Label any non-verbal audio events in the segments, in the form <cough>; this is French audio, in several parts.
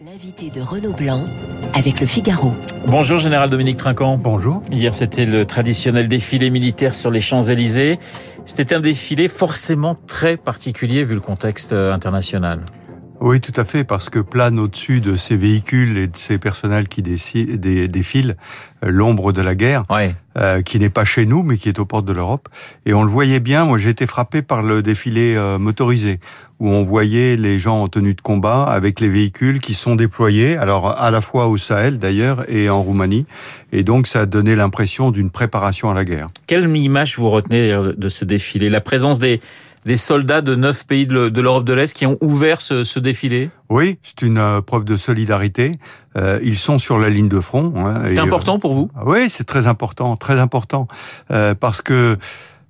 L'invité de Renaud Blanc avec le Figaro. Bonjour Général Dominique Trinquant. Bonjour. Hier c'était le traditionnel défilé militaire sur les Champs-Élysées. C'était un défilé forcément très particulier vu le contexte euh, international. Oui, tout à fait, parce que plane au-dessus de ces véhicules et de ces personnels qui défilent euh, l'ombre de la guerre, ouais. euh, qui n'est pas chez nous, mais qui est aux portes de l'Europe. Et on le voyait bien, moi j'ai été frappé par le défilé euh, motorisé, où on voyait les gens en tenue de combat avec les véhicules qui sont déployés, alors à la fois au Sahel d'ailleurs et en Roumanie. Et donc ça a donné l'impression d'une préparation à la guerre. Quelle image vous retenez de ce défilé? La présence des des soldats de neuf pays de l'Europe de l'Est qui ont ouvert ce, ce défilé? Oui, c'est une euh, preuve de solidarité. Euh, ils sont sur la ligne de front. Hein, c'est important pour vous? Oui, c'est très important, très important, euh, parce que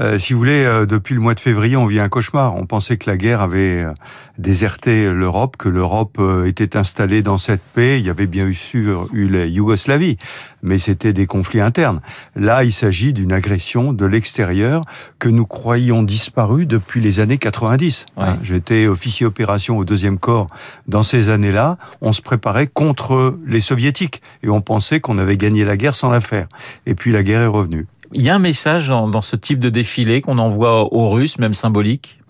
euh, si vous voulez, euh, depuis le mois de février, on vit un cauchemar. On pensait que la guerre avait euh, déserté l'Europe, que l'Europe était installée dans cette paix. Il y avait bien sûr eu la Yougoslavie, mais c'était des conflits internes. Là, il s'agit d'une agression de l'extérieur que nous croyions disparue depuis les années 90. Ouais. J'étais officier opération au deuxième corps dans ces années-là. On se préparait contre les soviétiques et on pensait qu'on avait gagné la guerre sans la faire. Et puis la guerre est revenue. Il y a un message dans, dans ce type de défilé qu'on envoie aux Russes, même symbolique?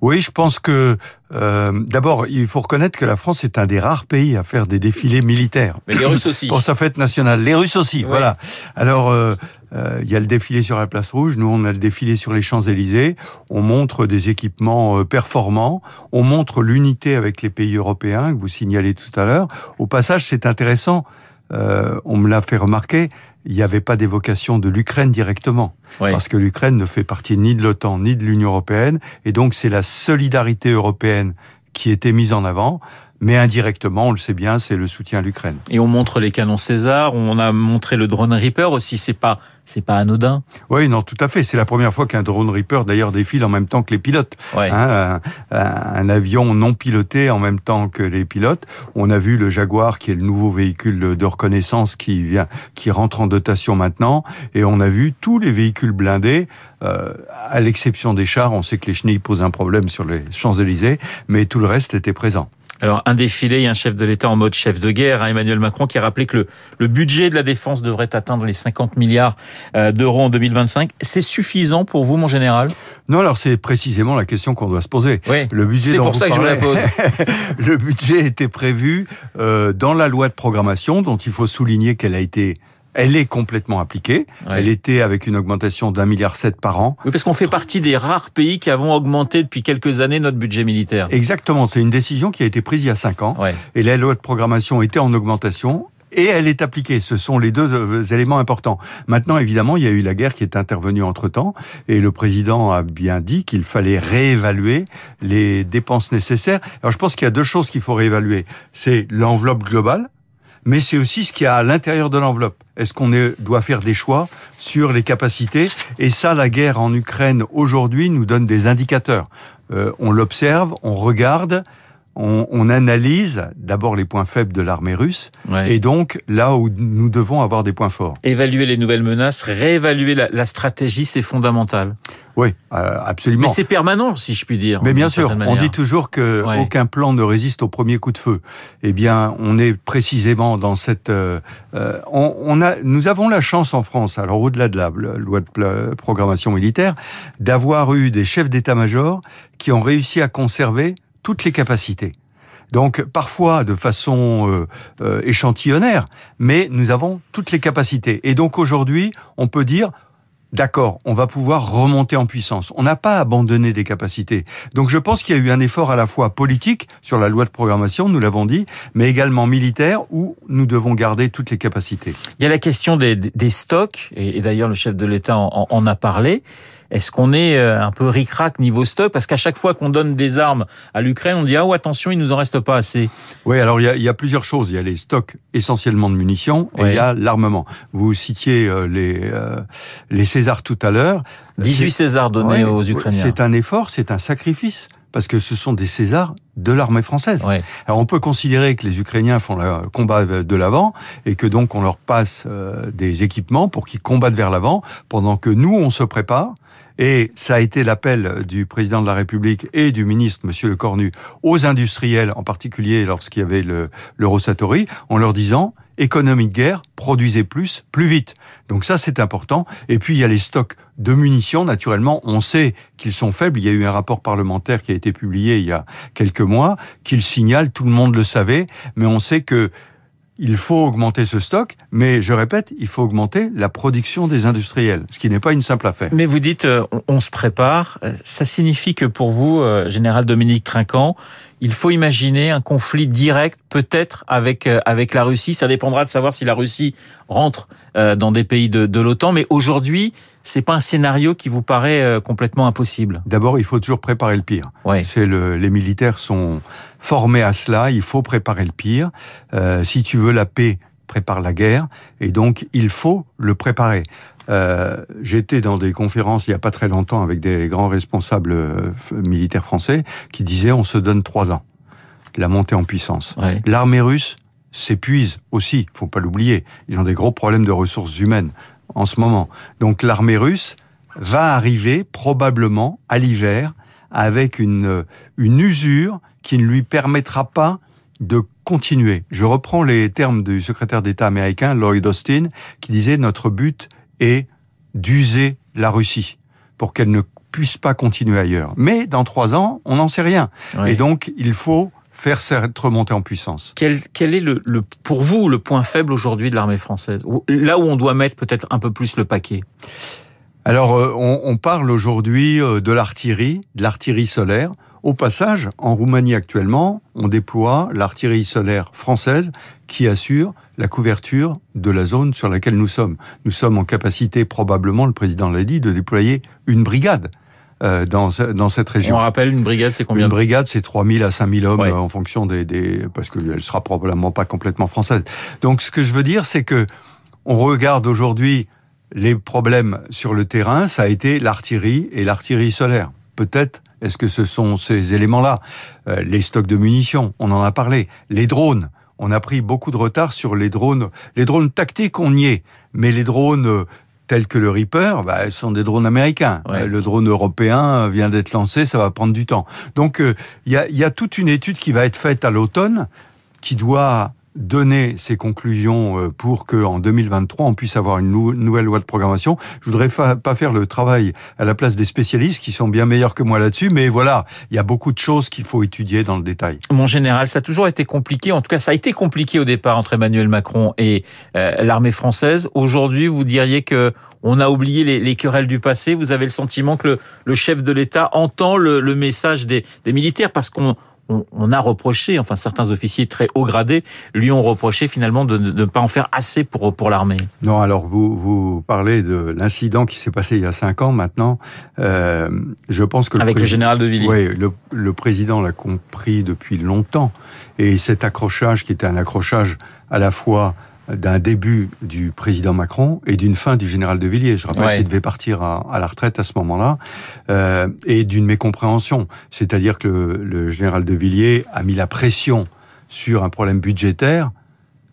Oui, je pense que euh, d'abord, il faut reconnaître que la France est un des rares pays à faire des défilés militaires. Mais les Russes aussi. Pour sa fête nationale. Les Russes aussi, voilà. Alors, euh, euh, il y a le défilé sur la place rouge, nous on a le défilé sur les Champs-Élysées. On montre des équipements euh, performants, on montre l'unité avec les pays européens que vous signalez tout à l'heure. Au passage, c'est intéressant. Euh, on me l'a fait remarquer, il n'y avait pas d'évocation de l'Ukraine directement, Oui. parce que l'Ukraine ne fait partie ni de l'OTAN ni de l'Union européenne, et donc c'est la solidarité européenne qui était mise en avant, mais indirectement, on le sait bien, c'est le soutien à l'Ukraine. Et on montre les canons César, on a montré le drone Reaper aussi, c'est pas c'est pas anodin. Oui, non, tout à fait. C'est la première fois qu'un drone Reaper, d'ailleurs, défile en même temps que les pilotes. Ouais. Hein, un, un avion non piloté en même temps que les pilotes. On a vu le Jaguar, qui est le nouveau véhicule de reconnaissance qui vient, qui rentre en dotation maintenant, et on a vu tous les véhicules blindés, euh, à l'exception des chars. On sait que les chenilles posent un problème sur les Champs-Élysées, mais tout le reste était présent. Alors un défilé et un chef de l'État en mode chef de guerre, hein, Emmanuel Macron, qui a rappelé que le, le budget de la défense devrait atteindre les 50 milliards euh, d'euros en 2025. C'est suffisant pour vous, mon général? Non, alors c'est précisément la question qu'on doit se poser. Oui. Le budget C'est pour ça que je vous la pose. <laughs> le budget était prévu euh, dans la loi de programmation, dont il faut souligner qu'elle a été, elle est complètement appliquée. Ouais. Elle était avec une augmentation d'un milliard sept par an. Oui, parce qu'on fait partie des rares pays qui avons augmenté depuis quelques années notre budget militaire. Exactement, c'est une décision qui a été prise il y a cinq ans. Ouais. Et la loi de programmation était en augmentation. Et elle est appliquée. Ce sont les deux euh, éléments importants. Maintenant, évidemment, il y a eu la guerre qui est intervenue entre-temps. Et le président a bien dit qu'il fallait réévaluer les dépenses nécessaires. Alors, je pense qu'il y a deux choses qu'il faut réévaluer. C'est l'enveloppe globale, mais c'est aussi ce qu'il y a à l'intérieur de l'enveloppe. Est-ce qu'on est- doit faire des choix sur les capacités? Et ça, la guerre en Ukraine aujourd'hui nous donne des indicateurs. Euh, on l'observe, on regarde, on, on analyse d'abord les points faibles de l'armée russe, Ouais. et donc là où nous devons avoir des points forts. Évaluer les nouvelles menaces, réévaluer la, la stratégie, c'est fondamental. Oui, euh, absolument. Mais c'est permanent, si je puis dire. Mais bien sûr, on dit toujours que Ouais. aucun plan ne résiste au premier coup de feu. Eh bien, on est précisément dans cette. euh, euh, on, on a, nous avons la chance en France, alors au-delà de la loi de programmation militaire, d'avoir eu des chefs d'état-major qui ont réussi à conserver toutes les capacités. Donc parfois de façon euh, euh, échantillonnaire, mais nous avons toutes les capacités. Et donc aujourd'hui, on peut dire D'accord, on va pouvoir remonter en puissance. On n'a pas abandonné des capacités. Donc je pense qu'il y a eu un effort à la fois politique sur la loi de programmation, nous l'avons dit, mais également militaire où nous devons garder toutes les capacités. Il y a la question des, stocks, et, d'ailleurs le chef de l'État en a parlé. Est-ce qu'on est euh, un peu ric-rac niveau stock? Parce qu'à chaque fois qu'on donne des armes à l'Ukraine, on dit ah oh, attention, il nous en reste pas assez. Oui, alors il y a, il y a plusieurs choses. Il y a les stocks essentiellement de munitions et Ouais. il y a l'armement. Vous citiez euh, les euh, les Césars tout à l'heure. 18 Césars donnés Ouais, aux Ukrainiens. C'est un effort, c'est un sacrifice parce que ce sont des Césars de l'armée française. Alors on peut considérer que les Ukrainiens font le combat de l'avant et que donc on leur passe euh, des équipements pour qu'ils combattent vers l'avant pendant que nous on se prépare. Et ça a été l'appel du président de la République et du ministre, Monsieur Le Cornu, aux industriels, en particulier lorsqu'il y avait l'Eurosatori, en leur disant économie de guerre, produisez plus, plus vite. Donc ça, c'est important. Et puis, il y a les stocks de munitions. Naturellement, on sait qu'ils sont faibles. Il y a eu un rapport parlementaire qui a été publié il y a quelques mois, qui le signale. Tout le monde le savait. Mais on sait que il faut augmenter ce stock, mais je répète, il faut augmenter la production des industriels, ce qui n'est pas une simple affaire. Mais vous dites, euh, on, se prépare. Ça signifie que pour vous, euh, général Dominique Trinquant, il faut imaginer un conflit direct, peut-être avec euh, avec la Russie. Ça dépendra de savoir si la Russie rentre dans des pays de, de l'OTAN. Mais aujourd'hui, c'est pas un scénario qui vous paraît euh, complètement impossible. D'abord, il faut toujours préparer le pire. C'est le, les militaires sont formés à cela. Il faut préparer le pire. Euh, si tu veux la paix, prépare la guerre. Et donc, il faut le préparer. Euh, J'étais dans des conférences il y a pas très longtemps avec des grands responsables militaires français qui disaient on se donne trois ans la montée en puissance. L'armée russe s'épuise aussi, faut pas l'oublier. Ils ont des gros problèmes de ressources humaines en ce moment. Donc l'armée russe va arriver probablement à l'hiver avec une, une usure qui ne lui permettra pas de continuer. Je reprends les termes du secrétaire d'État américain Lloyd Austin qui disait notre but est d'user la Russie pour qu'elle ne puisse pas continuer ailleurs. Mais dans trois ans, on n'en sait rien. Et donc, il faut faire cette remontée en puissance. Quel, quel est le, le, pour vous le point faible aujourd'hui de l'armée française Là où on doit mettre peut-être un peu plus le paquet Alors, euh, on, on, parle aujourd'hui euh, de l'artillerie, de l'artillerie solaire. Au passage, en Roumanie actuellement, on déploie l'artillerie solaire française qui assure la couverture de la zone sur laquelle nous sommes. Nous sommes en capacité, probablement, le président l'a dit, de déployer une brigade euh, dans, dans cette région. On rappelle, une brigade, c'est combien Une brigade, c'est 3000 à 5000 hommes en fonction des, des parce qu'elle sera probablement pas complètement française. Donc, ce que je veux dire, c'est que on regarde aujourd'hui les problèmes sur le terrain, ça a été l'artillerie et l'artillerie solaire. Peut-être est-ce que ce sont ces éléments-là euh, Les stocks de munitions, on en a parlé. Les drones, on a pris beaucoup de retard sur les drones. Les drones tactiques, on y est. Mais les drones euh, tels que le Reaper, bah, ce sont des drones américains. Le drone européen vient d'être lancé, ça va prendre du temps. Donc euh, il y, a, y, a, toute une étude qui va être faite à l'automne qui doit donner ses conclusions euh, pour qu'en 2023 on puisse avoir une nouvelle loi de programmation. Je voudrais pas faire le travail à la place des spécialistes qui sont bien meilleurs que moi là-dessus, mais voilà, il y a beaucoup de choses qu'il faut étudier dans le détail. Mon général, ça a toujours été compliqué. En tout cas, ça a été compliqué au départ entre Emmanuel Macron et euh, l'armée française. Aujourd'hui, vous diriez que on a oublié les, querelles du passé. Vous avez le sentiment que le, chef de l'État entend le, message des militaires parce qu'on on, a reproché, enfin certains officiers très haut gradés lui ont reproché finalement de, ne pas en faire assez pour pour l'armée. Non, alors vous vous parlez de l'incident qui s'est passé il y a cinq ans maintenant. Euh, je pense que le avec le général de Villiers. Oui, le, le président l'a compris depuis longtemps et cet accrochage qui était un accrochage à la fois d'un début du président Macron et d'une fin du général de Villiers. Je rappelle qu'il devait partir à, la retraite à ce moment-là, euh, et d'une mécompréhension. C'est-à-dire que le, général de Villiers a mis la pression sur un problème budgétaire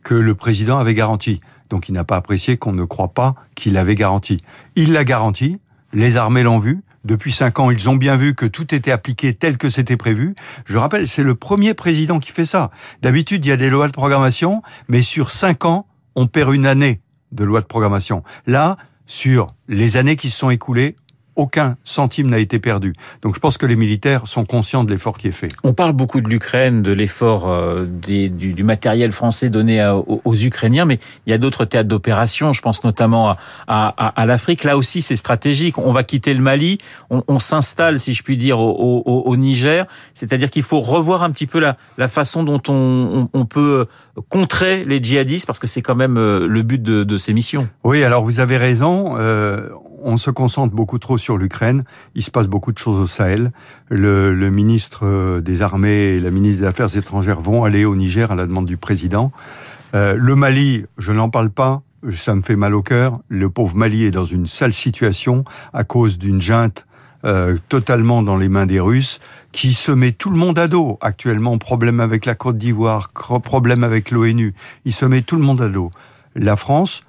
que le président avait garanti. Donc il n'a pas apprécié qu'on ne croit pas qu'il avait garanti. Il l'a garanti, les armées l'ont vu, depuis cinq ans, ils ont bien vu que tout était appliqué tel que c'était prévu. Je rappelle, c'est le premier président qui fait ça. D'habitude, il y a des lois de programmation, mais sur cinq ans, on perd une année de loi de programmation. Là, sur les années qui se sont écoulées, aucun centime n'a été perdu. Donc je pense que les militaires sont conscients de l'effort qui est fait. On parle beaucoup de l'Ukraine, de l'effort euh, du, du, matériel français donné aux, Ukrainiens, mais il y a d'autres théâtres d'opération. Je pense notamment à, à, à l'Afrique. Là aussi, c'est stratégique. On va quitter le Mali, on, on s'installe, si je puis dire, au, au, au Niger. C'est-à-dire qu'il faut revoir un petit peu la, la façon dont on, on, peut contrer les djihadistes, parce que c'est quand même euh, le but de, de, ces missions. Oui, alors vous avez raison. Euh, on se concentre beaucoup trop sur l'Ukraine. Il se passe beaucoup de choses au Sahel. Le, ministre euh, des Armées et la ministre des Affaires étrangères vont aller au Niger à la demande du président. Euh, le Mali, je n'en parle pas. Ça me fait mal au cœur. Le pauvre Mali est dans une sale situation à cause d'une junte euh, totalement dans les mains des Russes, qui se met tout le monde à dos. Actuellement, problème avec la Côte d'Ivoire, problème avec l'ONU. Il se met tout le monde à dos. La France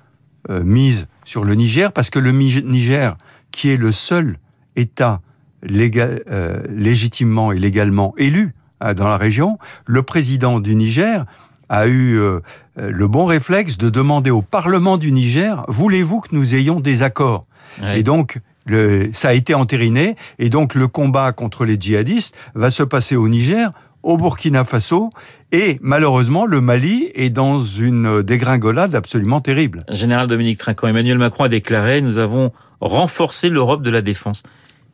mise sur le Niger parce que le Niger, qui est le seul État légal, euh, légitimement et légalement élu euh, dans la région, le président du Niger a eu euh, le bon réflexe de demander au Parlement du Niger voulez-vous que nous ayons des accords? Et donc le, ça a été entériné et donc le combat contre les djihadistes va se passer au Niger au Burkina Faso et malheureusement le Mali est dans une dégringolade absolument terrible. Général Dominique Trinquant, Emmanuel Macron a déclaré nous avons renforcé l'Europe de la défense.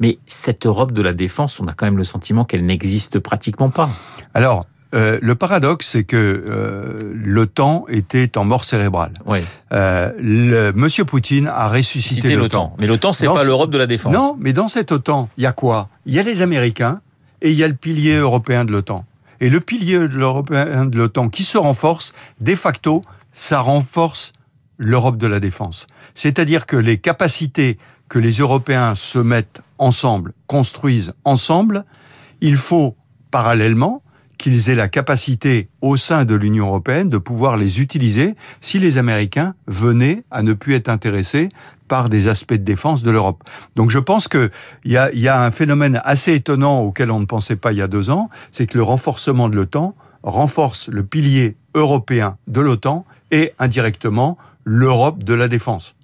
Mais cette Europe de la défense, on a quand même le sentiment qu'elle n'existe pratiquement pas. Alors, euh, le paradoxe, c'est que euh, l'OTAN était en mort cérébrale. Oui. Euh, le, Monsieur Poutine a ressuscité l'OTAN. Mais l'OTAN, c'est pas l'Europe de la défense. Non, mais dans cette OTAN, il y a quoi? Il y a les Américains et il y a le pilier européen de l'OTAN. Et le pilier européen de l'OTAN qui se renforce, de facto, ça renforce l'Europe de la défense. C'est-à-dire que les capacités que les Européens se mettent ensemble, construisent ensemble, il faut parallèlement qu'ils aient la capacité au sein de l'Union européenne de pouvoir les utiliser si les Américains venaient à ne plus être intéressés par des aspects de défense de l'Europe. Donc je pense qu'il y a, y a un phénomène assez étonnant auquel on ne pensait pas il y a deux ans, c'est que le renforcement de l'OTAN renforce le pilier européen de l'OTAN et indirectement l'Europe de la défense.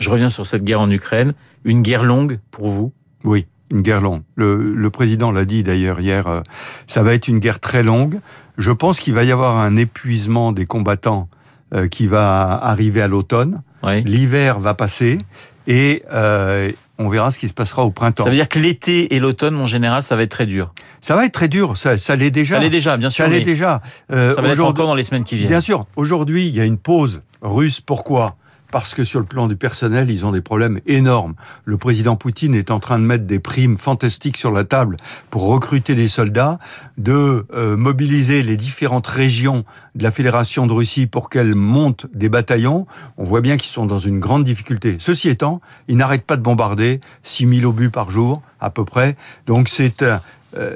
Je reviens sur cette guerre en Ukraine. Une guerre longue pour vous? Oui, une guerre longue. Le, le président l'a dit d'ailleurs hier, euh, ça va être une guerre très longue. Je pense qu'il va y avoir un épuisement des combattants euh, qui va arriver à l'automne. Oui. L'hiver va passer et euh, on verra ce qui se passera au printemps. Ça veut dire que l'été et l'automne, mon général, ça va être très dur. Ça va être très dur, ça, ça l'est déjà. Ça l'est déjà, bien sûr. Ça l'est déjà. Euh, ça va être encore dans les semaines qui viennent. Bien sûr. Aujourd'hui, il y a une pause russe. Pourquoi? Parce que sur le plan du personnel, ils ont des problèmes énormes. Le président Poutine est en train de mettre des primes fantastiques sur la table pour recruter des soldats, de euh, mobiliser les différentes régions de la Fédération de Russie pour qu'elles montent des bataillons. On voit bien qu'ils sont dans une grande difficulté. Ceci étant, ils n'arrêtent pas de bombarder 6000 obus par jour, à peu près. Donc c'est euh,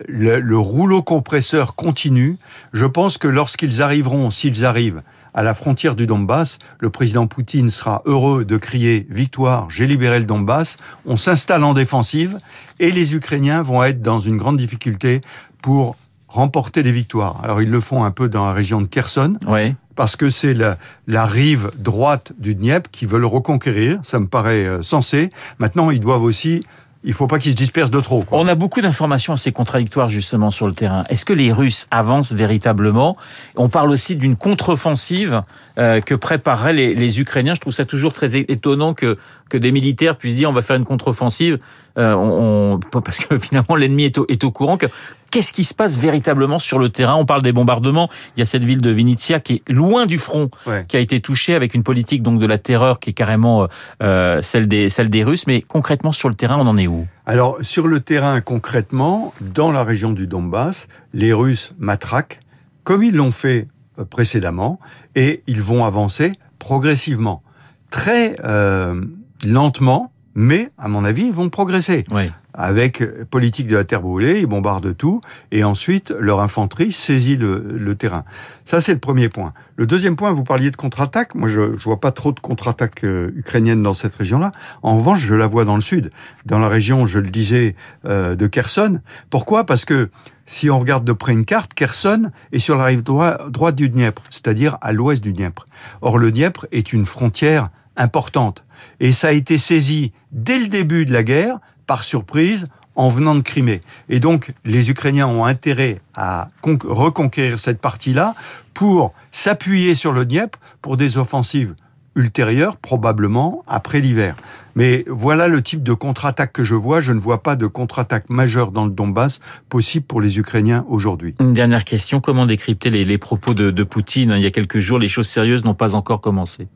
le, le rouleau compresseur continue. Je pense que lorsqu'ils arriveront, s'ils arrivent, à la frontière du Donbass, le président Poutine sera heureux de crier victoire, j'ai libéré le Donbass, on s'installe en défensive et les Ukrainiens vont être dans une grande difficulté pour remporter des victoires. Alors ils le font un peu dans la région de Kherson, oui. parce que c'est la, la, rive droite du Dniepr qui veut le reconquérir, ça me paraît euh, sensé. Maintenant, ils doivent aussi il faut pas qu'ils se dispersent de trop. Quoi. On a beaucoup d'informations assez contradictoires justement sur le terrain. Est-ce que les Russes avancent véritablement? On parle aussi d'une contre-offensive euh, que prépareraient les, les, Ukrainiens. Je trouve ça toujours très étonnant que, que des militaires puissent dire on va faire une contre-offensive euh, on, parce que <laughs> finalement l'ennemi est au, est au courant. Que, Qu'est-ce qui se passe véritablement sur le terrain? On parle des bombardements. Il y a cette ville de Vinitsia qui est loin du front, ouais. qui a été touchée avec une politique donc de la terreur qui est carrément euh, celle des celle des Russes. Mais concrètement sur le terrain, on en est où? Alors sur le terrain, concrètement, dans la région du Donbass, les Russes matraquent comme ils l'ont fait euh, précédemment et ils vont avancer progressivement, très euh, lentement, mais à mon avis, ils vont progresser. Oui avec politique de la terre brûlée, ils bombardent tout, et ensuite leur infanterie saisit le, le terrain. Ça, c'est le premier point. Le deuxième point, vous parliez de contre-attaque. Moi, je, je vois pas trop de contre-attaque euh, ukrainienne dans cette région-là. En revanche, je la vois dans le sud, dans la région, je le disais, euh, de Kherson. Pourquoi? Parce que si on regarde de près une carte, Kherson est sur la rive droite, droite du Dniepr, c'est-à-dire à, à l'ouest du Dniepr. Or, le Dniepr est une frontière importante. Et ça a été saisi dès le début de la guerre par surprise en venant de Crimée. Et donc, les Ukrainiens ont intérêt à reconquérir cette partie-là pour s'appuyer sur le Dniepr pour des offensives ultérieures, probablement après l'hiver. Mais voilà le type de contre-attaque que je vois. Je ne vois pas de contre-attaque majeure dans le Donbass possible pour les Ukrainiens aujourd'hui. Une dernière question. Comment décrypter les, les propos de, de, Poutine Il y a quelques jours, les choses sérieuses n'ont pas encore commencé.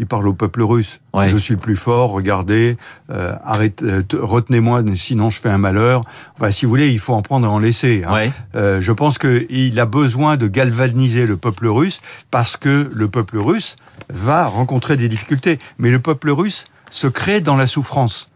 Il parle au peuple russe. Ouais. Je suis le plus fort, regardez, euh, arrête, euh, retenez-moi, sinon je fais un malheur. Enfin, si vous voulez, il faut en prendre et en laisser. Hein. Ouais. Euh, je pense qu'il a besoin de galvaniser le peuple russe parce que le peuple russe va rencontrer des difficultés. Mais le peuple russe se crée dans la souffrance.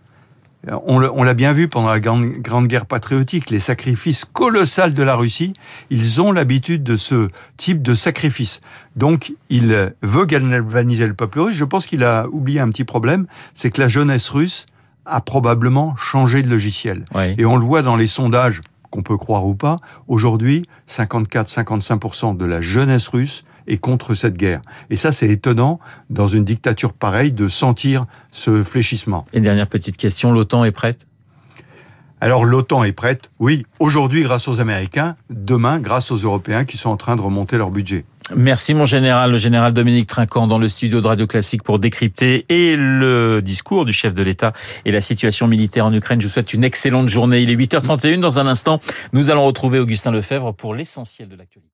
On l'a bien vu pendant la grande, grande Guerre patriotique, les sacrifices colossaux de la Russie, ils ont l'habitude de ce type de sacrifice. Donc, il veut galvaniser le peuple russe. Je pense qu'il a oublié un petit problème, c'est que la jeunesse russe a probablement changé de logiciel. Et on le voit dans les sondages qu'on peut croire ou pas, aujourd'hui, 54-55% de la jeunesse russe est contre cette guerre. Et ça, c'est étonnant, dans une dictature pareille, de sentir ce fléchissement. Et dernière petite question, l'OTAN est prête? Alors l'OTAN est prête, oui, aujourd'hui grâce aux Américains, demain grâce aux Européens qui sont en train de remonter leur budget. Merci mon général, le général Dominique Trinquant dans le studio de Radio Classique pour décrypter et le discours du chef de l'État et la situation militaire en Ukraine. Je vous souhaite une excellente journée. Il est 8h31 dans un instant. Nous allons retrouver Augustin Lefebvre pour l'essentiel de l'actualité.